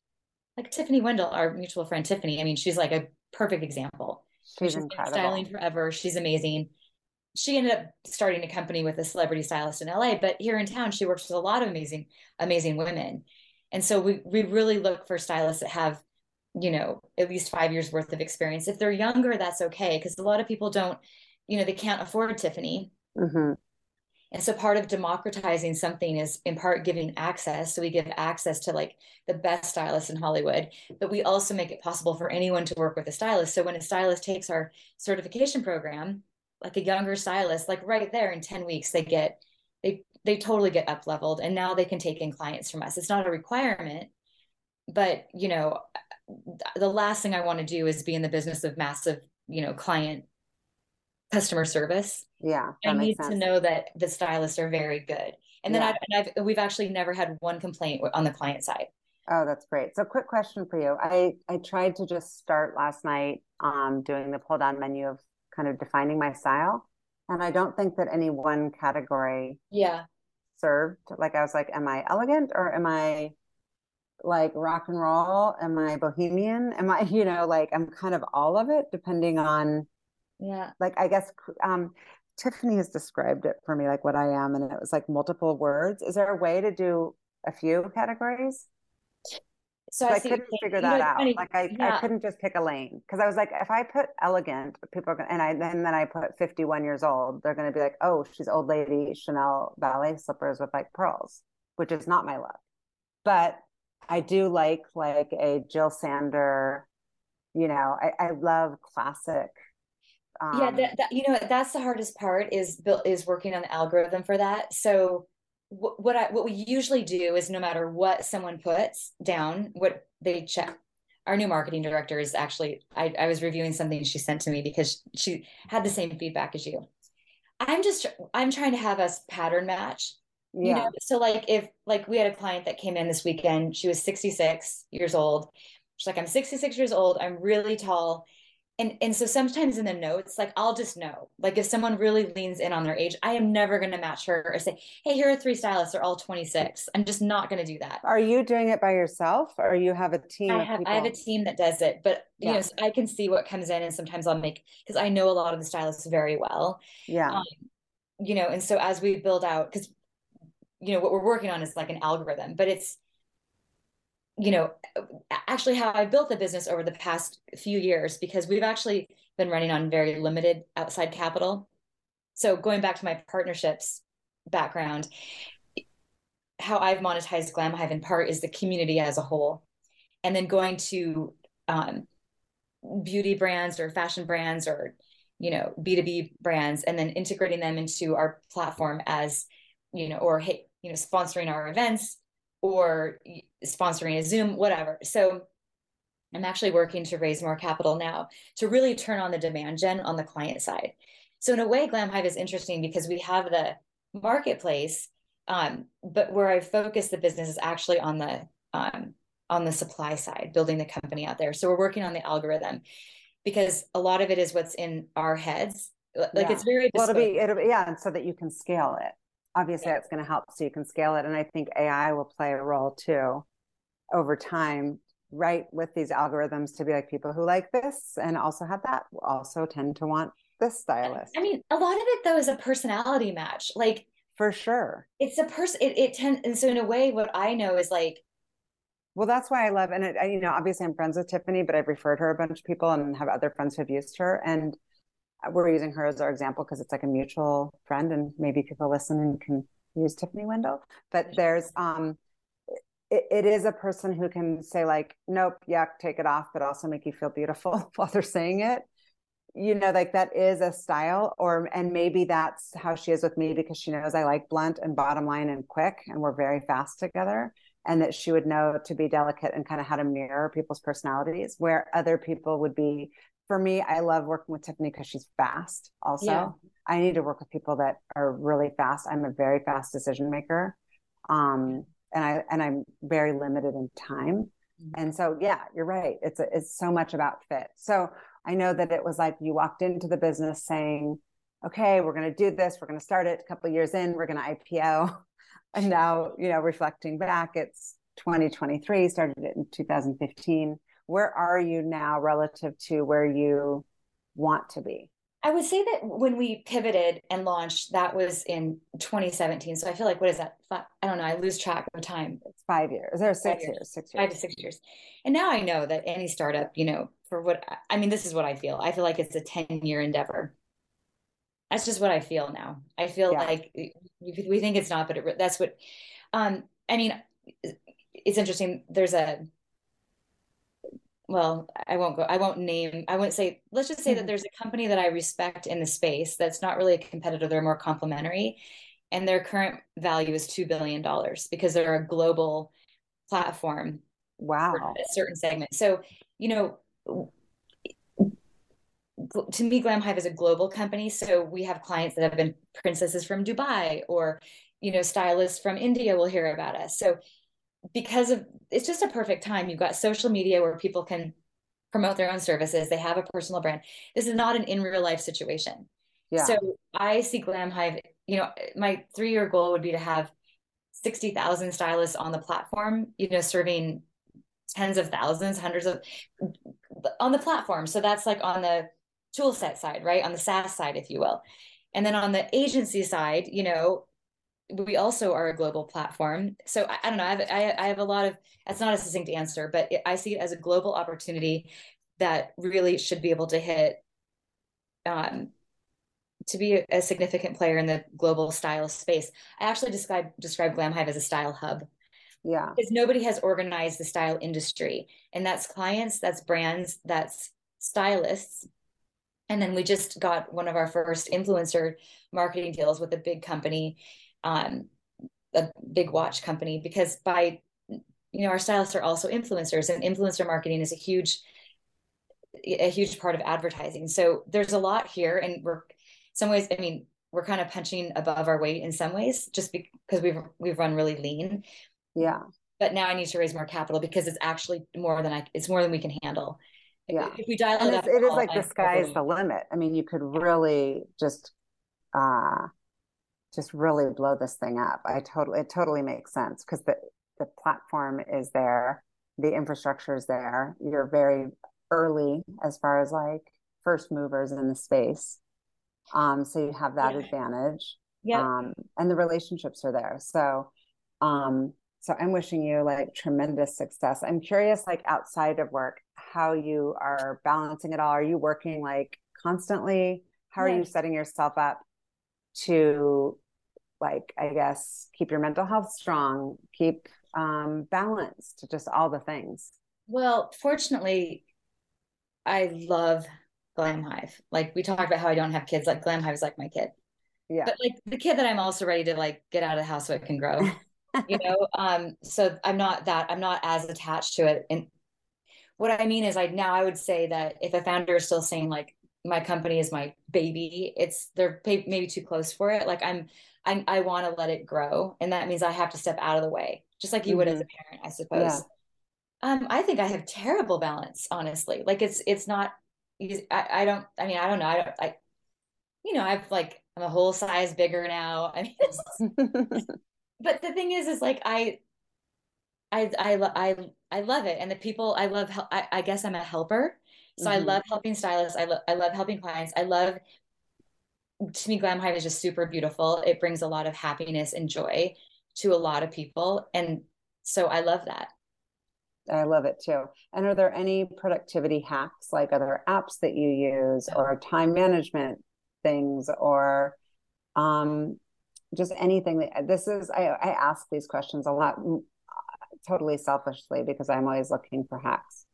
like Tiffany Wendell, our mutual friend Tiffany. I mean, she's like a perfect example. She's, she's incredible. styling forever. She's amazing. She ended up starting a company with a celebrity stylist in LA, but here in town, she works with a lot of amazing, amazing women. And so we we really look for stylists that have, you know, at least five years worth of experience. If they're younger, that's okay because a lot of people don't, you know, they can't afford Tiffany. Mm-hmm. And so part of democratizing something is in part giving access. So we give access to like the best stylists in Hollywood, but we also make it possible for anyone to work with a stylist. So when a stylist takes our certification program, like a younger stylist, like right there in 10 weeks, they get they they totally get up leveled and now they can take in clients from us. It's not a requirement, but you know, the last thing I want to do is be in the business of massive, you know, client customer service. Yeah. I need sense. to know that the stylists are very good. And then yeah. I've, I've, we've actually never had one complaint on the client side. Oh, that's great. So quick question for you. I, I tried to just start last night um, doing the pull down menu of kind of defining my style. And I don't think that any one category yeah served. Like I was like, am I elegant or am I like rock and roll? Am I bohemian? Am I, <laughs> you know, like I'm kind of all of it depending on yeah like i guess um tiffany has described it for me like what i am and it was like multiple words is there a way to do a few categories so, so I, I couldn't figure that out. Funny. Like I, yeah. I couldn't just pick a lane because I was like, if I put elegant, people are gonna, and I then then I put 51 years old, they're gonna be like, oh, she's old lady Chanel ballet slippers with like pearls, which is not my look. But I do like like a Jil Sander, you know, I, I love classic um, yeah that, that, you know that's the hardest part is is working on the algorithm for that. So what, what i what we usually do is no matter what someone puts down what they check our new marketing director is actually I, I was reviewing something she sent to me because she had the same feedback as you. I'm just i'm trying to have us pattern match yeah. you know? So like if like we had a client that came in this weekend she was 66 years old. She's like i'm 66 years old. I'm really tall and and so sometimes in the notes like i'll just know like if someone really leans in on their age i am never going to match her or say hey here are three stylists they're all 26 i'm just not going to do that. Are you doing it by yourself or you have a team i have, I have a team that does it but you yeah. know i can see what comes in and sometimes i'll make because i know a lot of the stylists very well. Yeah. Um, you know and so as we build out because you know what we're working on is like an algorithm but it's you know, actually how I built the business over the past few years because we've actually been running on very limited outside capital. So going back to my partnerships background, how I've monetized Glam Hive in part is the community as a whole. And then going to um, beauty brands or fashion brands or, you know, B2B brands, and then integrating them into our platform as, you know, or, you know, sponsoring our events or sponsoring a Zoom, whatever. So I'm actually working to raise more capital now to really turn on the demand gen on the client side. So in a way, Glam Hive is interesting because we have the marketplace, um, but where I focus the business is actually on the um, on the supply side, building the company out there. So we're working on the algorithm because a lot of it is what's in our heads. Like yeah. it's very well, it'll be, it'll be yeah, and so that you can scale it obviously yeah. that's going to help so you can scale it and i think ai will play a role too over time right with these algorithms to be like people who like this and also have that also tend to want this stylist. I mean, a lot of it though is a personality match. Like for sure. It's a person it, it tends and so in a way what I know is like well, that's why I love, and it, I, you know, obviously I'm friends with Tiffany, but I've referred her a bunch of people and have other friends who've used her, and we're using her as our example because it's like a mutual friend, and maybe people listen and can use Tiffany Wendell. But there's, um, it, it is a person who can say like, nope, yuck, take it off, but also make you feel beautiful <laughs> while they're saying it. You know, like that is a style, or and maybe that's how she is with me because she knows I like blunt and bottom line and quick, and we're very fast together and that she would know to be delicate and kind of how to mirror people's personalities where other people would be for me i love working with tiffany because she's fast also. Yeah. i need to work with people that are really fast. I'm a very fast decision maker um, and i and i'm very limited in time. Mm-hmm. and so yeah you're right. It's a, it's so much about fit. So i know that it was like you walked into the business saying okay we're going to do this. We're going to start it a couple years in. We're going to ipo and now you know reflecting back it's 2023 started it in 2015 where are you now relative to where you want to be i would say that when we pivoted and launched that was in 2017 so i feel like what is that i don't know i lose track of time it's five years or six years. years. six years five to six years and now i know that any startup you know for what i mean this is what i feel i feel like it's a 10 year endeavor that's just what I feel now. I feel yeah. like we think it's not, but it, that's what. Um, I mean, it's interesting. There's a. Well, I won't go. I won't name. I won't say. Let's just say mm-hmm. that there's a company that I respect in the space that's not really a competitor. They're more complementary, and their current value is two billion dollars because they're a global platform. Wow. a certain segment. So you know to me, Glam Hive is a global company. So we have clients that have been princesses from Dubai or, you know, stylists from India will hear about us. So because of it's just a perfect time. You've got social media where people can promote their own services. They have a personal brand. This is not an in real life situation. Yeah. So I see Glam Hive, you know, my three year goal would be to have 60,000 stylists on the platform, you know, serving tens of thousands, hundreds of on the platform. So that's like on the tool set side, right? On the SaaS side, if you will. And then on the agency side, you know, we also are a global platform. So I, I don't know. I have, I, I have a lot of, that's not a succinct answer, but it, I see it as a global opportunity that really should be able to hit, um, to be a, a significant player in the global style space. I actually describe, describe Glam Hive as a style hub. Yeah. Because nobody has organized the style industry. And that's clients, that's brands, that's stylists and then we just got one of our first influencer marketing deals with a big company, um, a big watch company, because by you know our stylists are also influencers, and influencer marketing is a huge a huge part of advertising. So there's a lot here, and we're some ways. I mean, we're kind of punching above our weight in some ways, just because we've we've run really lean. Yeah. But now I need to raise more capital because it's actually more than I. It's more than we can handle yeah if we dial and it up it is like the sky is the limit i mean you could really just uh just really blow this thing up. I totally it totally makes sense because the the platform is there the infrastructure is there. You're very early as far as like first movers in the space. Um so you have that yeah. advantage yeah. um and the relationships are there. So um so i'm wishing you like tremendous success. I'm curious like outside of work how you are balancing it all. Are you working like constantly? How are you setting yourself up to like I guess keep your mental health strong, keep um balanced, just all the things? Well, fortunately, I love Glam Hive. Like we talked about how I don't have kids. Like Glam Hive is like my kid. Yeah. But like the kid that I'm also ready to like get out of the house so it can grow. <laughs> you know, um, so I'm not that I'm not as attached to it. And what I mean is, I now I would say that if a founder is still saying like my company is my baby, it's they're maybe too close for it. Like I'm, I'm I want to let it grow, and that means I have to step out of the way, just like you mm-hmm. would as a mm-hmm. parent, I suppose. Yeah. Um, I think I have terrible balance, honestly. Like it's it's not. I, I don't. I mean, I don't know. I don't. I, you know, I've like I'm a whole size bigger now. <laughs> I mean, <laughs> but the thing is, is like I I I I I love it, and the people I love. I, I guess I'm a helper, so mm-hmm. I love helping stylists. I love I love helping clients. I love. To me, Glam Hive is just super beautiful. It brings a lot of happiness and joy to a lot of people, and so I love that. I love it too. And are there any productivity hacks, like other apps that you use, or time management things, or um, just anything that this is? I, I ask these questions a lot, totally selfishly, because I'm always looking for hacks.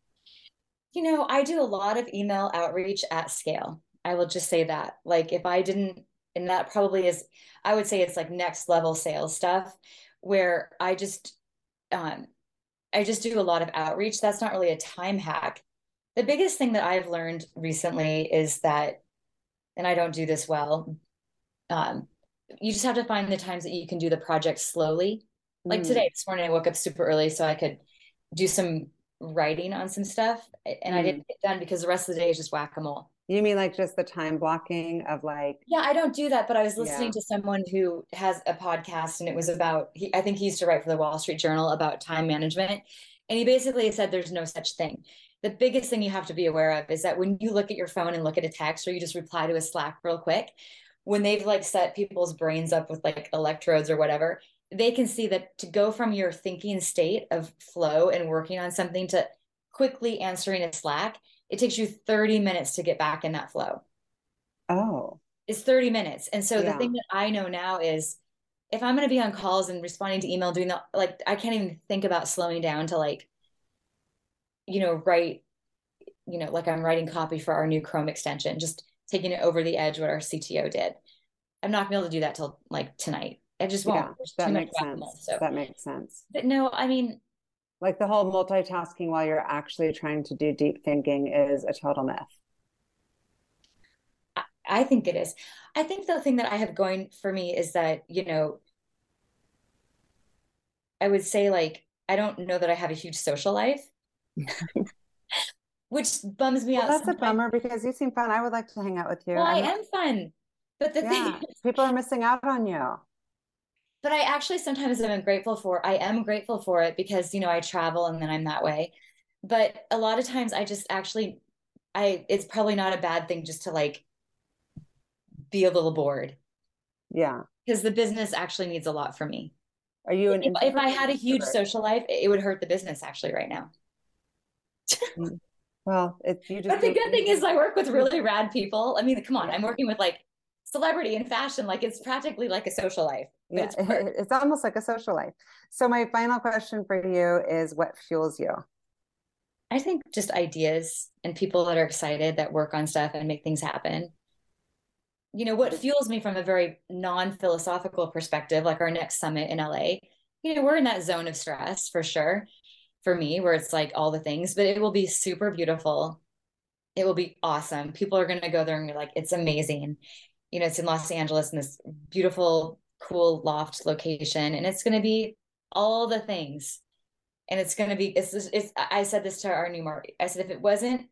You know, I do a lot of email outreach at scale. I will just say that. Like, if I didn't, and that probably is, I would say it's like next level sales stuff where I just, um, I just do a lot of outreach. That's not really a time hack. The biggest thing that I've learned recently is that, and I don't do this well, um, you just have to find the times that you can do the project slowly. Like mm. today, this morning, I woke up super early so I could do some writing on some stuff. And mm. I didn't get done because the rest of the day is just whack a mole. You mean like just the time blocking of like? Yeah, I don't do that, but I was listening yeah. to someone who has a podcast and it was about, he, I think he used to write for the Wall Street Journal about time management. And he basically said there's no such thing. The biggest thing you have to be aware of is that when you look at your phone and look at a text or you just reply to a Slack real quick, when they've like set people's brains up with like electrodes or whatever, they can see that to go from your thinking state of flow and working on something to quickly answering a Slack it takes you 30 minutes to get back in that flow. Oh. It's 30 minutes. And so yeah. the thing that I know now is if I'm going to be on calls and responding to email, doing that, like I can't even think about slowing down to like, you know, write, you know, like I'm writing copy for our new Chrome extension, just taking it over the edge what our CTO did. I'm not gonna be able to do that till like tonight. I just won't. Yeah, that makes sense. so. That makes sense. But no, I mean, like the whole multitasking while you're actually trying to do deep thinking is a total myth. I think it is. I think the thing that I have going for me is that, you know, I would say like I don't know that I have a huge social life. <laughs> which bums me well, out. That's sometimes. a bummer because you seem fun. I would like to hang out with you. Well, I'm I am fun. But the yeah, thing is, people are missing out on you but I actually sometimes am grateful for I am grateful for it because you know I travel and then I'm that way. But a lot of times I just actually I it's probably not a bad thing just to like be a little bored. Yeah. Because the business actually needs a lot from me. Are you an if, if I had a huge social life, it would hurt the business actually right now. Mm. well, it's you just But the good thing is I work with really rad people. I mean, come on, I'm working with like celebrity and fashion like it's practically like a social life. Yeah, it's, it's almost like a social life. So my final question for you is what fuels you? I think just ideas and people that are excited that work on stuff and make things happen. You know what fuels me from a very non-philosophical perspective like our next summit in la you know we're in that zone of stress for sure for me where it's like all the things but it will be super beautiful. It will be awesome. People are going to go there and be like it's amazing you know, it's in Los Angeles in this beautiful, cool loft location. And it's going to be all the things. And it's going to be, it's, it's, I said this to our new market. I said, if it wasn't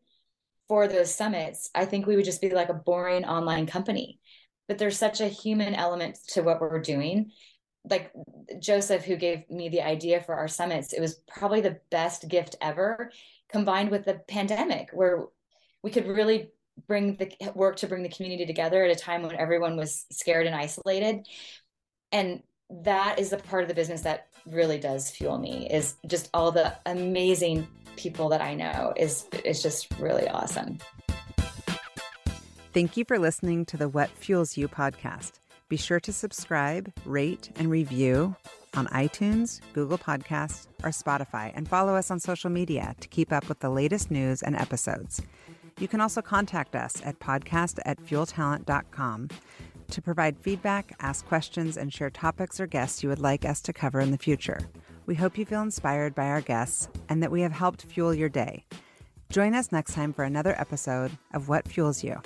for those summits, I think we would just be like a boring online company. But there's such a human element to what we're doing. Like Joseph, who gave me the idea for our summits, it was probably the best gift ever combined with the pandemic where we could really bring the work to bring the community together at a time when everyone was scared and isolated. And that is the part of the business that really does fuel me is just all the amazing people that i know. Is is just really awesome. Thank you for listening to the what fuels you podcast. Be sure to subscribe rate and review on itunes google podcasts or spotify and follow us on social media to keep up with the latest news and episodes you can also contact us at podcast at fueltalent.com to provide feedback, ask questions, and share topics or guests you would like us to cover in the future. We hope you feel inspired by our guests and that we have helped fuel your day. Join us next time for another episode of What Fuels You.